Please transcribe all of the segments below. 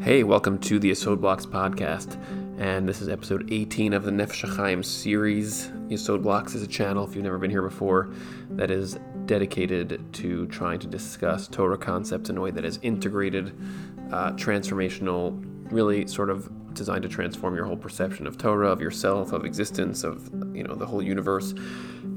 Hey, welcome to the Yesod Blocks podcast, and this is episode 18 of the Nefesh HaChaim series. Yesod Blocks is a channel, if you've never been here before, that is dedicated to trying to discuss Torah concepts in a way that is integrated, uh, transformational, really sort of designed to transform your whole perception of Torah, of yourself, of existence, of you know the whole universe.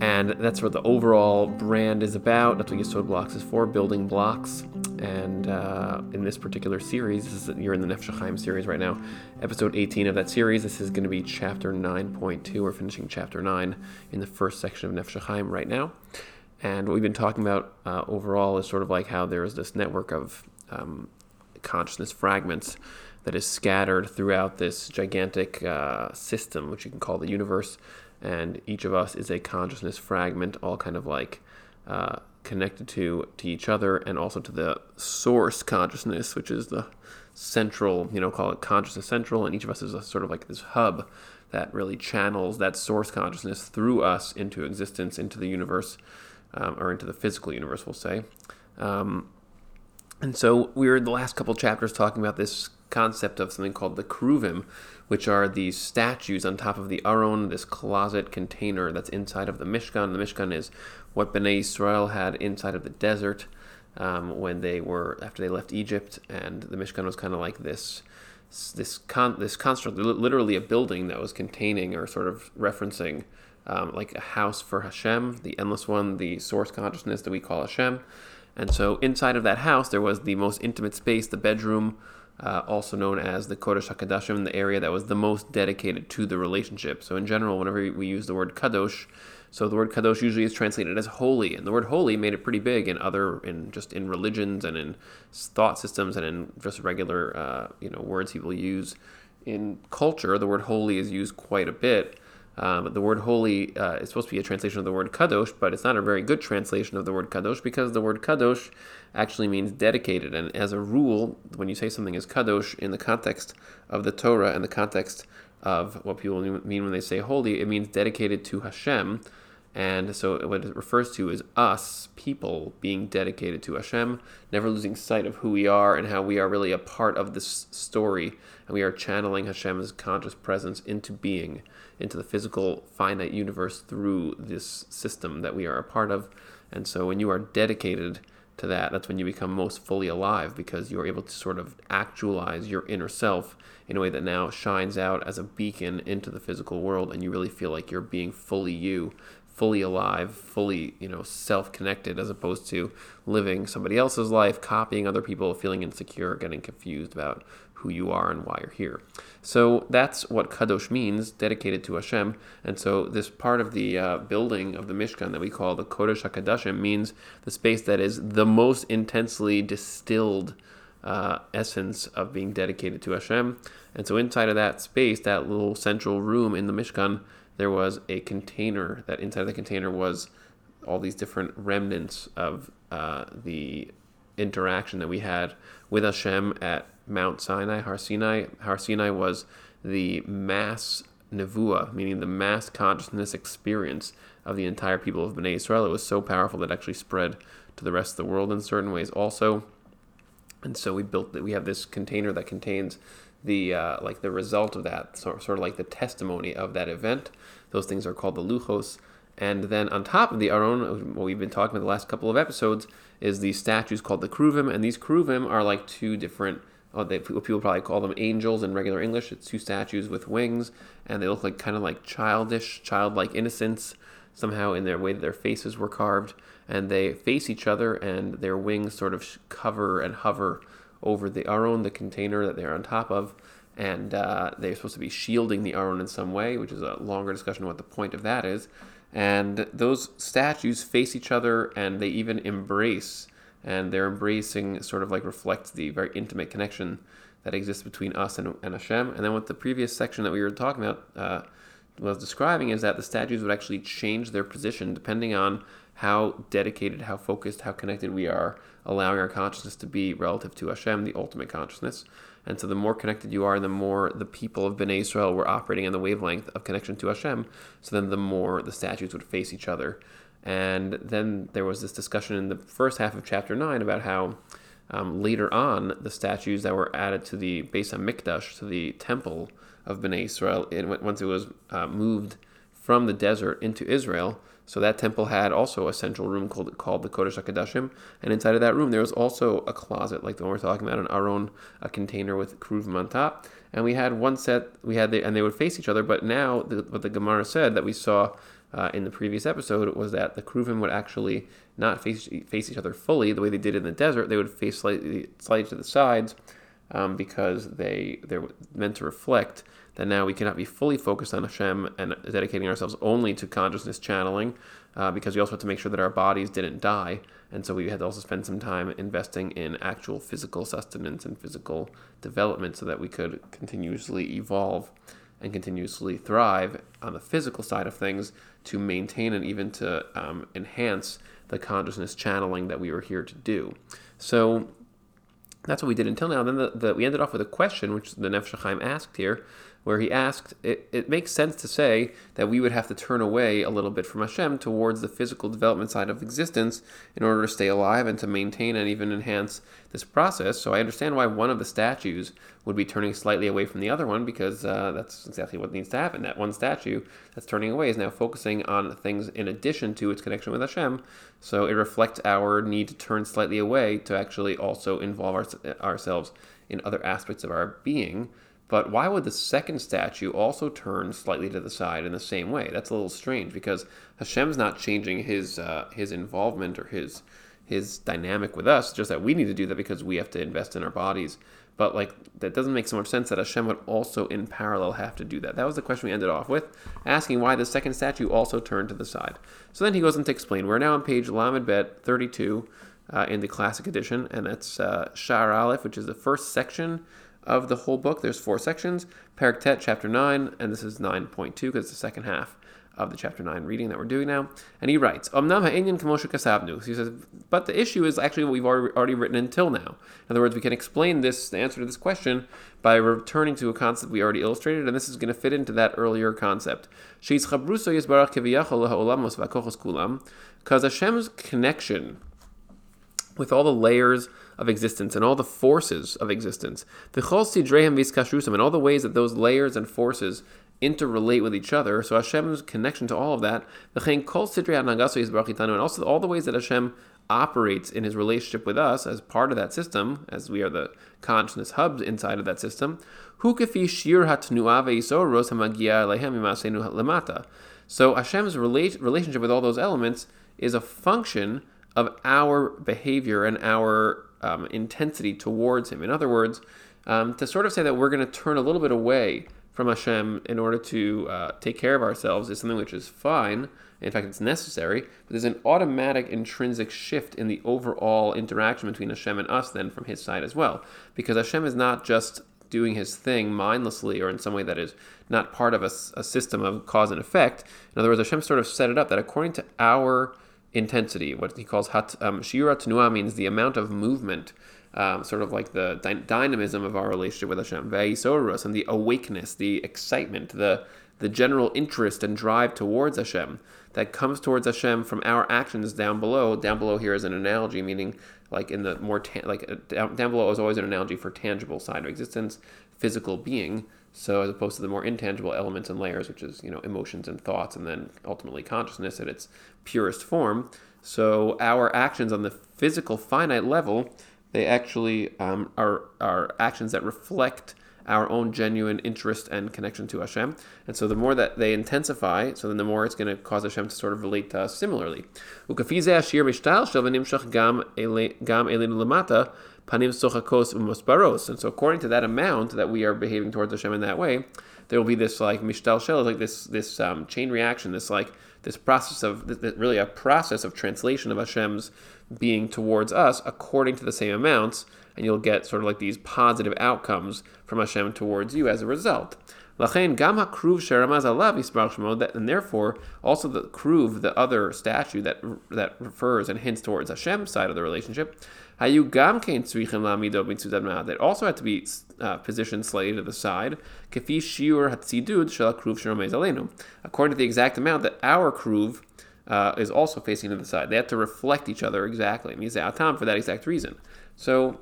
And that's what the overall brand is about. That's what Yesod Blocks is for, building blocks. And uh, in this particular series, this is, you're in the Nefesh series right now, episode 18 of that series. This is going to be chapter 9.2. We're finishing chapter 9 in the first section of Nefesh right now. And what we've been talking about uh, overall is sort of like how there's this network of um, consciousness fragments that is scattered throughout this gigantic uh, system, which you can call the universe. And each of us is a consciousness fragment, all kind of like uh, connected to to each other, and also to the source consciousness, which is the central, you know, call it consciousness central. And each of us is a sort of like this hub that really channels that source consciousness through us into existence, into the universe, um, or into the physical universe, we'll say. Um, and so we were the last couple chapters talking about this concept of something called the kruvim, which are these statues on top of the aron, this closet container that's inside of the Mishkan. The Mishkan is what Bnei Israel had inside of the desert um, when they were after they left Egypt, and the Mishkan was kind of like this this con this construct, literally a building that was containing or sort of referencing um, like a house for Hashem, the endless one, the source consciousness that we call Hashem. And so inside of that house, there was the most intimate space, the bedroom, uh, also known as the Kodesh HaKadoshim, the area that was the most dedicated to the relationship. So in general, whenever we use the word Kadosh, so the word Kadosh usually is translated as holy, and the word holy made it pretty big in other, in just in religions and in thought systems and in just regular, uh, you know, words people use. In culture, the word holy is used quite a bit. Um, the word holy uh, is supposed to be a translation of the word kadosh, but it's not a very good translation of the word kadosh because the word kadosh actually means dedicated. And as a rule, when you say something is kadosh in the context of the Torah and the context of what people mean when they say holy, it means dedicated to Hashem. And so what it refers to is us, people, being dedicated to Hashem, never losing sight of who we are and how we are really a part of this story. And we are channeling Hashem's conscious presence into being, into the physical, finite universe through this system that we are a part of. And so when you are dedicated to that, that's when you become most fully alive because you are able to sort of actualize your inner self in a way that now shines out as a beacon into the physical world and you really feel like you're being fully you fully alive, fully, you know, self-connected as opposed to living somebody else's life, copying other people, feeling insecure, getting confused about who you are and why you're here. So that's what kadosh means, dedicated to Hashem. And so this part of the uh, building of the Mishkan that we call the Kodesh HaKadoshim means the space that is the most intensely distilled uh, essence of being dedicated to Hashem. And so inside of that space, that little central room in the Mishkan, there was a container that inside of the container was all these different remnants of uh, the interaction that we had with Hashem at Mount Sinai, Har Sinai. Har Sinai was the mass nevuah, meaning the mass consciousness experience of the entire people of Bnei Israel. It was so powerful that it actually spread to the rest of the world in certain ways also. And so we built that. We have this container that contains the uh, like the result of that, sort sort of like the testimony of that event. Those things are called the luchos. And then on top of the Aron, what we've been talking about the last couple of episodes, is these statues called the Kruvim. And these Kruvim are like two different, oh, they, people probably call them angels in regular English. It's two statues with wings, and they look like kind of like childish, childlike innocence somehow in their way that their faces were carved. And they face each other, and their wings sort of cover and hover over the Aron, the container that they're on top of, and uh, they're supposed to be shielding the Aron in some way, which is a longer discussion what the point of that is. And those statues face each other, and they even embrace, and their embracing sort of like reflects the very intimate connection that exists between us and, and Hashem. And then what the previous section that we were talking about uh, was describing is that the statues would actually change their position depending on how dedicated, how focused, how connected we are, allowing our consciousness to be relative to Hashem, the ultimate consciousness. And so the more connected you are, the more the people of Bnei Israel were operating on the wavelength of connection to Hashem. So then the more the statues would face each other. And then there was this discussion in the first half of chapter 9 about how um, later on, the statues that were added to the Beis Hamikdash, to the temple of Bnei Israel, once it was uh, moved from the desert into Israel, so that temple had also a central room called, called the Kodesh HaKadoshim, and inside of that room there was also a closet, like the one we're talking about, an aron, a container with kruvim on top. And we had one set, we had the, and they would face each other. But now, the, what the Gemara said that we saw uh, in the previous episode was that the kruvim would actually not face face each other fully the way they did in the desert. They would face slightly slightly to the sides um, because they they're meant to reflect that now we cannot be fully focused on Hashem and dedicating ourselves only to consciousness channeling, uh, because we also have to make sure that our bodies didn't die. And so we had to also spend some time investing in actual physical sustenance and physical development so that we could continuously evolve and continuously thrive on the physical side of things to maintain and even to um, enhance the consciousness channeling that we were here to do. So that's what we did until now. And then the, the, we ended off with a question, which the Nefesh asked here, where he asked, it, it makes sense to say that we would have to turn away a little bit from Hashem towards the physical development side of existence in order to stay alive and to maintain and even enhance this process. So I understand why one of the statues would be turning slightly away from the other one because uh, that's exactly what needs to happen. That one statue that's turning away is now focusing on things in addition to its connection with Hashem. So it reflects our need to turn slightly away to actually also involve our, ourselves in other aspects of our being. But why would the second statue also turn slightly to the side in the same way? That's a little strange because Hashem's not changing his uh, his involvement or his his dynamic with us. Just that we need to do that because we have to invest in our bodies. But like that doesn't make so much sense that Hashem would also in parallel have to do that. That was the question we ended off with, asking why the second statue also turned to the side. So then he goes on to explain. We're now on page Lamed Bet 32 uh, in the classic edition, and that's uh, Shar Aleph, which is the first section of the whole book. There's four sections. Perek Tet, chapter 9, and this is 9.2 because it's the second half of the chapter 9 reading that we're doing now. And he writes, He says, but the issue is actually what we've already written until now. In other words, we can explain this, the answer to this question, by returning to a concept we already illustrated, and this is going to fit into that earlier concept. Because Hashem's connection with all the layers of existence and all the forces of existence. The and all the ways that those layers and forces interrelate with each other. So Hashem's connection to all of that, and also all the ways that Hashem operates in his relationship with us as part of that system, as we are the consciousness hubs inside of that system. So Hashem's relationship with all those elements is a function of our behavior and our um, intensity towards Him. In other words, um, to sort of say that we're going to turn a little bit away from Hashem in order to uh, take care of ourselves is something which is fine. In fact, it's necessary. But there's an automatic intrinsic shift in the overall interaction between Hashem and us, then, from His side as well. Because Hashem is not just doing His thing mindlessly or in some way that is not part of a, a system of cause and effect. In other words, Hashem sort of set it up that according to our intensity. What he calls hat, um, tenua means the amount of movement, um, sort of like the dy- dynamism of our relationship with Hashem. Ve'isorus, and the awakeness, the excitement, the the general interest and drive towards Hashem that comes towards Hashem from our actions down below. Down below here is an analogy, meaning like in the more ta- like uh, down, down below is always an analogy for tangible side of existence, physical being. So as opposed to the more intangible elements and layers, which is you know emotions and thoughts, and then ultimately consciousness at its purest form. So our actions on the physical finite level, they actually um, are are actions that reflect our own genuine interest and connection to Hashem. And so the more that they intensify, so then the more it's going to cause Hashem to sort of relate to us similarly panim sochakos umosbaros. And so according to that amount that we are behaving towards Hashem in that way, there will be this like mishtal shel, like this this um, chain reaction, this like this process of this, really a process of translation of Hashem's being towards us according to the same amounts, and you'll get sort of like these positive outcomes from Hashem towards you as a result. And therefore, also the kruv, the other statue that that refers and hints towards Hashem's side of the relationship, that also had to be uh, positioned slightly to the side, according to the exact amount that our kruv uh, is also facing to the side. They have to reflect each other exactly. It means atam for that exact reason. So,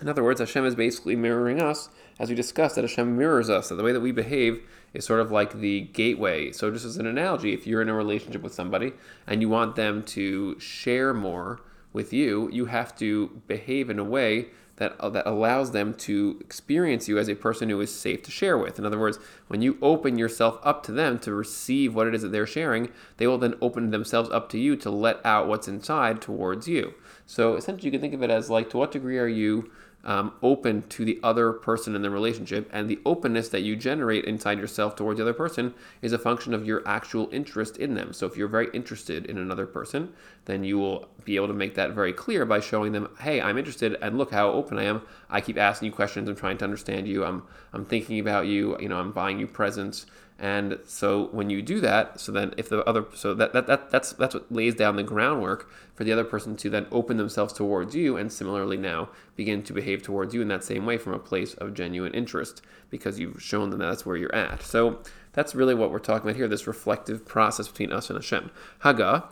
in other words, Hashem is basically mirroring us, as we discussed, that Hashem mirrors us, that the way that we behave is sort of like the gateway. So, just as an analogy, if you're in a relationship with somebody and you want them to share more with you, you have to behave in a way that, uh, that allows them to experience you as a person who is safe to share with. In other words, when you open yourself up to them to receive what it is that they're sharing, they will then open themselves up to you to let out what's inside towards you. So essentially, you can think of it as like, to what degree are you um, open to the other person in the relationship, and the openness that you generate inside yourself towards the other person is a function of your actual interest in them. So, if you're very interested in another person, then you will be able to make that very clear by showing them, "Hey, I'm interested, and look how open I am. I keep asking you questions. I'm trying to understand you. I'm I'm thinking about you. You know, I'm buying you presents." And so when you do that, so then if the other so that, that, that that's that's what lays down the groundwork for the other person to then open themselves towards you and similarly now begin to behave towards you in that same way from a place of genuine interest because you've shown them that that's where you're at. So that's really what we're talking about here, this reflective process between us and Hashem. Haga.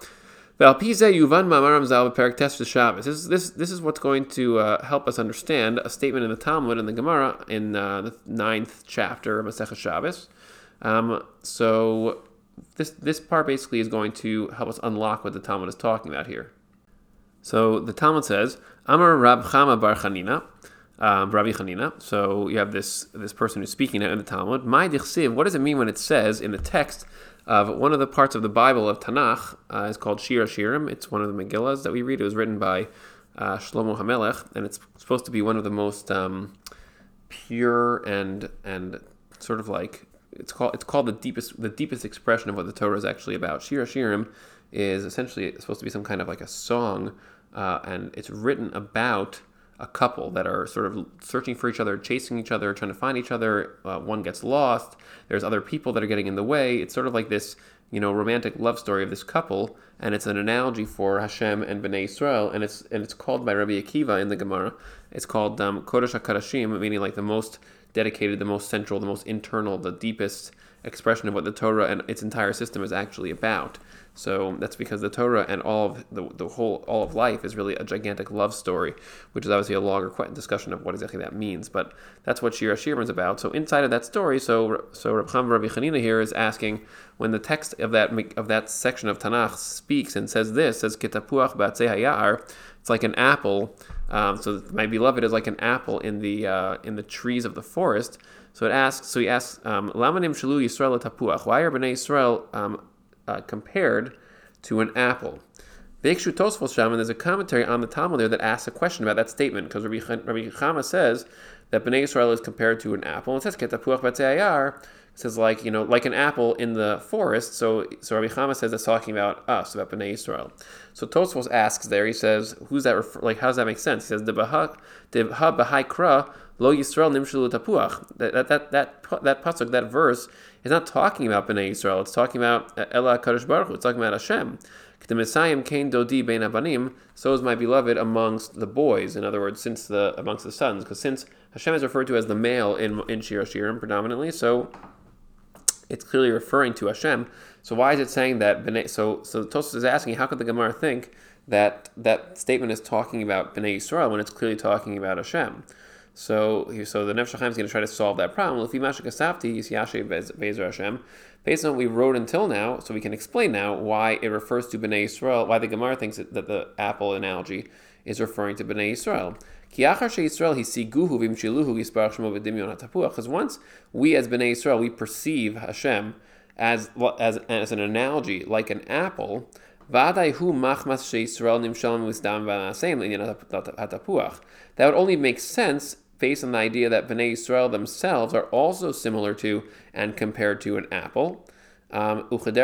This is, this, this is what's going to uh, help us understand a statement in the Talmud in the Gemara in uh, the ninth chapter of Masechah Shabbos. Um, so this this part basically is going to help us unlock what the Talmud is talking about here. So the Talmud says, Amar Rab Chama Bar Chanina, um, Rabbi Chanina. So you have this this person who's speaking in the Talmud. My dichsiv. What does it mean when it says in the text of one of the parts of the Bible of Tanakh uh, is called Shir Shirim. It's one of the Megillas that we read. It was written by uh, Shlomo Hamelech, and it's supposed to be one of the most um, pure and and sort of like it's called it's called the deepest the deepest expression of what the Torah is actually about. Shir Shirim is essentially supposed to be some kind of like a song, uh, and it's written about a couple that are sort of searching for each other, chasing each other, trying to find each other. Uh, one gets lost. There's other people that are getting in the way. It's sort of like this, you know, romantic love story of this couple, and it's an analogy for Hashem and Bnei Israel, and it's and it's called by Rabbi Akiva in the Gemara. It's called um, Kodesh HaKadoshim, meaning like the most dedicated, the most central, the most internal, the deepest expression of what the Torah and its entire system is actually about. So that's because the Torah and all of the, the whole all of life is really a gigantic love story, which is obviously a longer discussion of what exactly that means. But that's what Shir Shirim is about. So inside of that story, so so Reb Chaim Rabbi Chanina here is asking when the text of that of that section of Tanakh speaks and says this says Kitapuach Batzei Hayar, it's like an apple um, so my beloved is like an apple in the uh, in the trees of the forest. So it asks. So he asks, um, "Lamanim shalu Yisrael tapuach." Why are Bnei Yisrael um, uh, compared to an apple? Veikshu Tosfos Sham, and there's a commentary on the Talmud there that asks a question about that statement because Rabbi, Rabbi Chama says that Bnei Yisrael is compared to an apple. It says Ketapuach Batzayar says like you know like an apple in the forest. So so Rabbi Chama says that's talking about us about Bnei Israel. So Tosfos asks there. He says who's that? Refer- like how does that make sense? He says the baha the bahai kra lo Yisrael nimshulu tapuach. That that that that that pasuk that verse is not talking about Bnei Israel. It's talking about Ella Kadosh Baruch Hu. It's talking about Hashem. The Messiah came dodi bein abanim. So is my beloved amongst the boys. In other words, since the amongst the sons, because since Hashem is referred to as the male in in Shir Shirim predominantly, so it's clearly referring to Hashem. So why is it saying that? So so Tosfos is asking, how could the Gemara think that that statement is talking about Bnei Yisrael when it's clearly talking about Hashem? So so the Nefesh is going to try to solve that problem. Based on what we wrote until now, so we can explain now why it refers to Bnei Yisrael, why the Gemara thinks that the apple analogy is referring to Bnei Yisrael. Because once we as Bnei Israel, we perceive Hashem as, as, as an analogy, like an apple, that would only make sense based on the idea that Bnei Israel themselves are also similar to and compared to an apple. Um, and the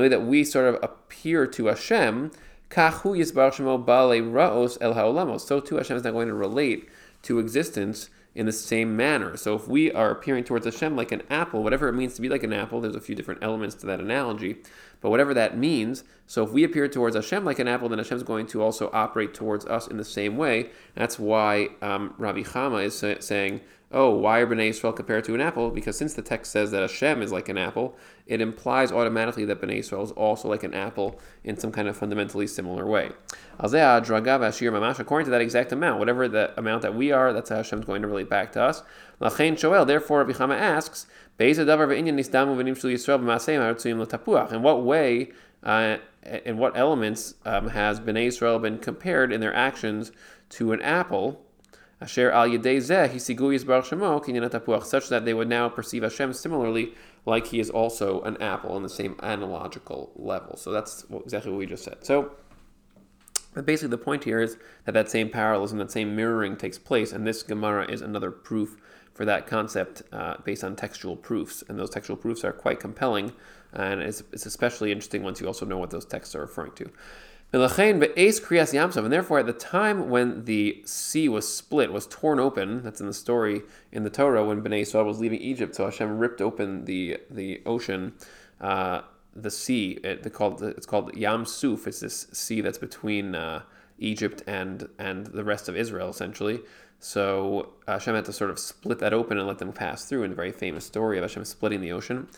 way that we sort of appear to Hashem Kahu Bale Raos El Haolamos. So too Hashem is not going to relate to existence in the same manner. So if we are appearing towards Hashem like an apple, whatever it means to be like an apple, there's a few different elements to that analogy, but whatever that means, so if we appear towards Hashem like an apple, then Hashem is going to also operate towards us in the same way. That's why um, Rabbi Chama is saying, oh, why are Bnei Israel compared to an apple? Because since the text says that Hashem is like an apple, it implies automatically that Bnei Israel is also like an apple in some kind of fundamentally similar way. According to that exact amount, whatever the amount that we are, that's how Hashem is going to relate back to us. Therefore, Rabbi Chama asks, in what way, uh, in what elements um, has Bnei Israel been compared in their actions to an apple? Asher al such that they would now perceive Hashem similarly, like He is also an apple on the same analogical level. So that's exactly what we just said. So basically, the point here is that that same parallelism, that same mirroring takes place, and this Gemara is another proof for that concept uh, based on textual proofs, and those textual proofs are quite compelling, and it's, it's especially interesting once you also know what those texts are referring to. And therefore, at the time when the sea was split, was torn open, that's in the story in the Torah when Bnei Israel was leaving Egypt, so Hashem ripped open the, the ocean, uh, the sea, it, called, it's called Yam Suf, it's this sea that's between uh, Egypt and, and the rest of Israel, essentially. So Hashem had to sort of split that open and let them pass through in the very famous story of Hashem splitting the ocean.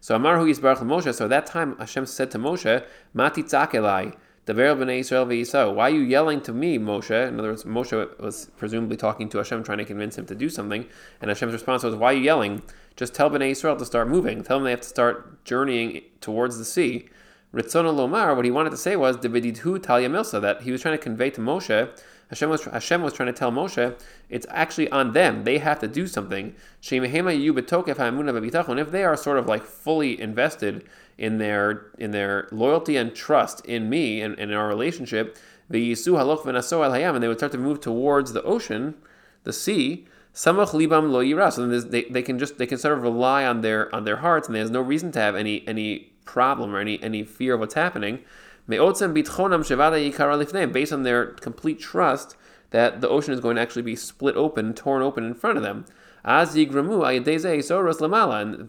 So Amar Hu Yisbarach Moshe, so at that time Hashem said to Moshe, Mati Tzakelai, Why are you yelling to me, Moshe? In other words, Moshe was presumably talking to Hashem, trying to convince him to do something. And Hashem's response was, Why are you yelling? Just tell Bnei Israel to start moving. Tell them they have to start journeying towards the sea. Ritzona Lomar, what he wanted to say was, Debedidhu Talia Milsa, that he was trying to convey to Moshe Hashem was, Hashem was trying to tell Moshe, it's actually on them. They have to do something. If they are sort of like fully invested in their in their loyalty and trust in me and, in our relationship, the and they would start to move towards the ocean, the sea. Samach libam lo. So they, they can just they can sort of rely on their on their hearts, and there's no reason to have any any problem or any any fear of what's happening based on their complete trust that the ocean is going to actually be split open, torn open in front of them. And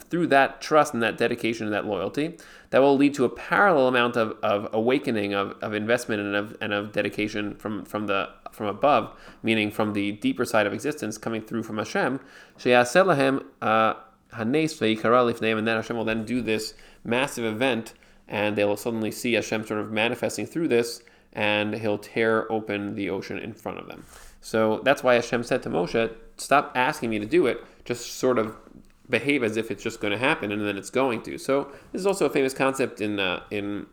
through that trust and that dedication and that loyalty, that will lead to a parallel amount of, of awakening, of, of investment and of, and of dedication from, from the from above, meaning from the deeper side of existence coming through from Hashem. Uh, and then Hashem will then do this massive event and they will suddenly see Hashem sort of manifesting through this, and he'll tear open the ocean in front of them. So that's why Hashem said to Moshe, Stop asking me to do it, just sort of behave as if it's just going to happen, and then it's going to. So this is also a famous concept in, uh, in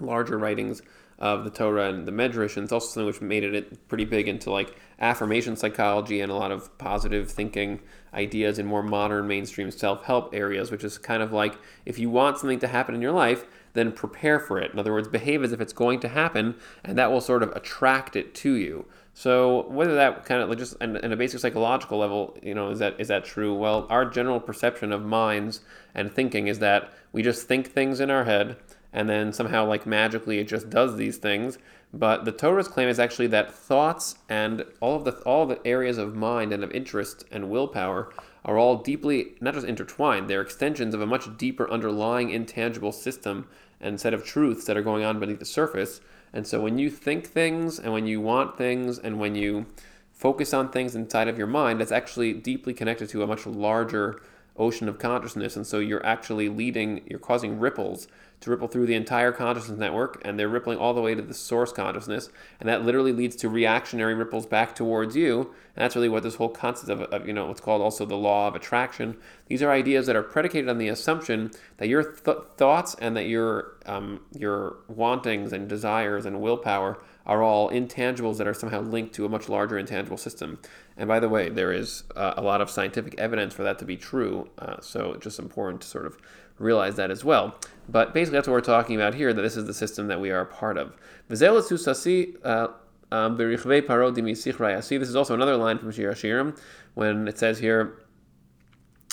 larger writings of the Torah and the Medrash, and it's also something which made it pretty big into like affirmation psychology and a lot of positive thinking ideas in more modern mainstream self-help areas, which is kind of like if you want something to happen in your life, then prepare for it. In other words, behave as if it's going to happen, and that will sort of attract it to you. So whether that kind of like just and, in a basic psychological level, you know, is that is that true? Well, our general perception of minds and thinking is that we just think things in our head and then somehow like magically it just does these things. But the torah's claim is actually that thoughts and all of the all the areas of mind and of interest and willpower are all deeply not just intertwined they're extensions of a much deeper underlying intangible system and set of truths that are going on beneath the surface. And so when you think things and when you want things and when you focus on things inside of your mind that's actually deeply connected to a much larger ocean of consciousness. And so you're actually leading you're causing ripples to ripple through the entire consciousness network, and they're rippling all the way to the source consciousness, and that literally leads to reactionary ripples back towards you. And that's really what this whole concept of, of you know, what's called also the law of attraction. These are ideas that are predicated on the assumption that your th- thoughts and that your um, your wantings and desires and willpower are all intangibles that are somehow linked to a much larger intangible system. And by the way, there is uh, a lot of scientific evidence for that to be true. Uh, so it's just important to sort of realize that as well. But basically, that's what we're talking about here, that this is the system that we are a part of. Um, this is also another line from Shir Hashirim when it says here,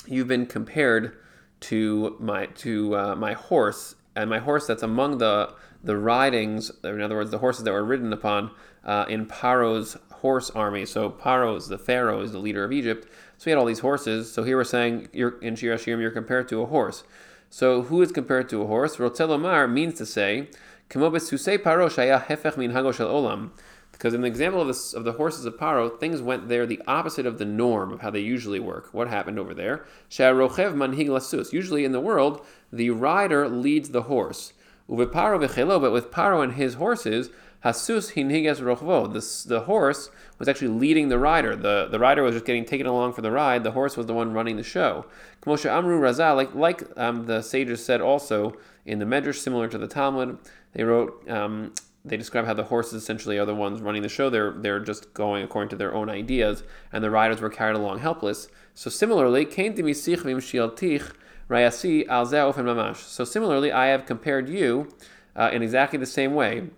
You've been compared to my to uh, my horse and my horse that's among the the ridings, in other words, the horses that were ridden upon uh, in Paro's horse army. So Paro is the pharaoh, is the leader of Egypt. So he had all these horses. So here we're saying you're in Shir Hashirim, you're compared to a horse. So who is compared to a horse? Rotelomar means to say, Paro shaya hefech min olam. Because in the example of, this, of the horses of Paro, things went there the opposite of the norm of how they usually work. What happened over there? manhig lasus. Usually in the world, the rider leads the horse. Paro v'chelo, but with Paro and his horses, hasus hinhiges rochvo. The, the horse was actually leading the rider. The, the rider was just getting taken along for the ride. The horse was the one running the show. Kmosha Amru Chazal, like, like um, the sages said also in the Medrash, similar to the Talmud, they wrote um, they describe how the horses essentially are the ones running the show. They're they're just going according to their own ideas, and the riders were carried along helpless. So similarly, kain dimisichvim shieltich rayasi al zeofen mamash. So similarly, I have compared you uh, in exactly the same way.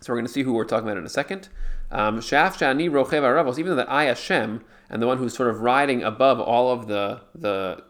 So we're going to see who we're talking about in a second. Um, even though that I Hashem and the one who's sort of riding above all of the the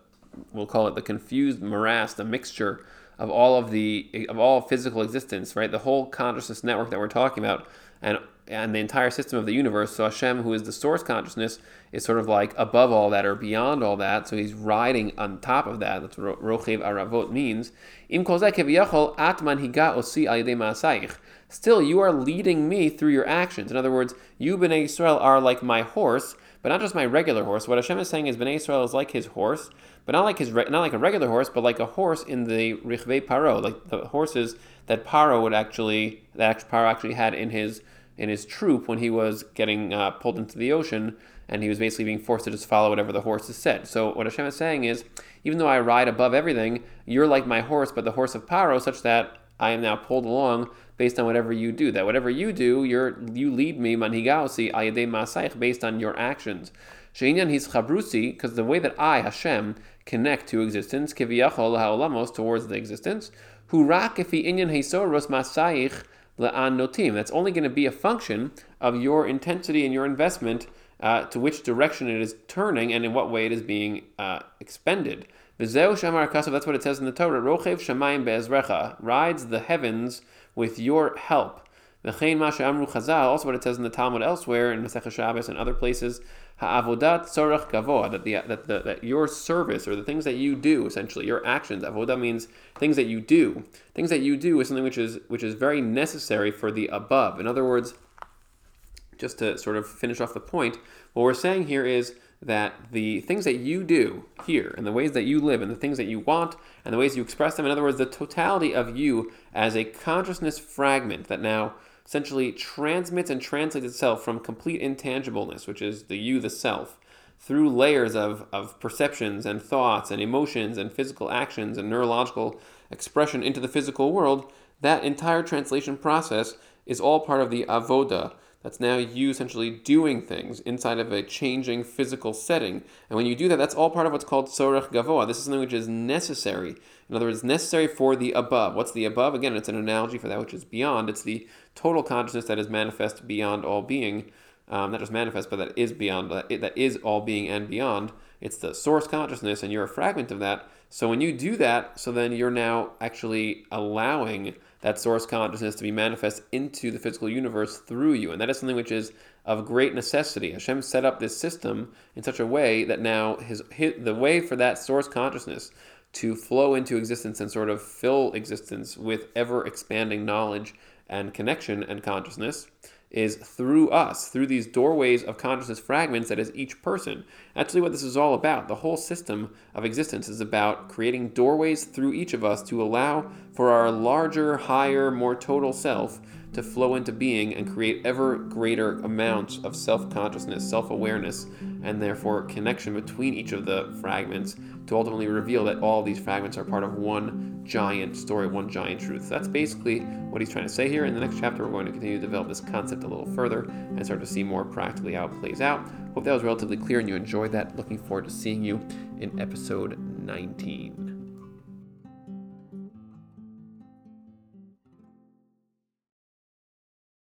we'll call it the confused morass, the mixture of all of the of all physical existence, right? The whole consciousness network that we're talking about, and and the entire system of the universe. So Hashem, who is the source consciousness, is sort of like above all that or beyond all that. So he's riding on top of that. That's what Rochev Aravot means. Im atman higa osi Still, you are leading me through your actions. In other words, you, Bnei Israel, are like my horse, but not just my regular horse. What Hashem is saying is Bnei Israel is like his horse, but not like his not like a regular horse, but like a horse in the Richve Paro, like the horses that Paro would actually that Paro actually had in his in his troop when he was getting uh, pulled into the ocean and he was basically being forced to just follow whatever the horses said. So what Hashem is saying is, even though I ride above everything, you're like my horse, but the horse of Paro, such that I am now pulled along based on whatever you do. That whatever you do, you're you lead me manhigausi ayade masaych based on your actions. Sheinian his chabrusi, because the way that I Hashem connect to existence, kiviyachol ha'olamos, towards the existence, hurak ifi inyan heisoros masayich le'an notim. That's only going to be a function of your intensity and your investment uh, to which direction it is turning and in what way it is being uh, expended. V'zeu shamar kasav, that's what it says in the Torah, rochev shamayim be'ezrecha, rides the heavens with your help. V'chein ma she'amru chazal, also what it says in the Talmud elsewhere, in Masechah Shabbos and other places, ha'avodat tzorach gavoa, that, the, that, the, that your service, or the things that you do, essentially, your actions, avodah means things that you do. Things that you do is something which is, which is very necessary for the above. In other words, just to sort of finish off the point, what we're saying here is that the things that you do here and the ways that you live and the things that you want and the ways you express them, in other words, the totality of you as a consciousness fragment that now essentially transmits and translates itself from complete intangibleness, which is the you, the self, through layers of, of perceptions and thoughts and emotions and physical actions and neurological expression into the physical world, that entire translation process is all part of the avoda. That's now you essentially doing things inside of a changing physical setting. And when you do that, that's all part of what's called sorech gavoa. This is something which is necessary. In other words, necessary for the above. What's the above? Again, it's an analogy for that which is beyond. It's the total consciousness that is manifest beyond all being, um, not just manifest, but that is beyond, that, that is all being and beyond. It's the source consciousness, and you're a fragment of that. So when you do that, so then you're now actually allowing that source consciousness to be manifest into the physical universe through you. And that is something which is of great necessity. Hashem set up this system in such a way that now his, his the way for that source consciousness to flow into existence and sort of fill existence with ever expanding knowledge and connection and consciousness is through us, through these doorways of consciousness fragments that is each person. Actually, what this is all about. The whole system of existence is about creating doorways through each of us to allow for our larger, higher, more total self to flow into being and create ever greater amounts of self consciousness, self awareness, and therefore connection between each of the fragments to ultimately reveal that all these fragments are part of one giant story, one giant truth. That's basically what he's trying to say here. In the next chapter, we're going to continue to develop this concept a little further and start to see more practically how it plays out. Hope that was relatively clear and you enjoyed that. Looking forward to seeing you in episode 19.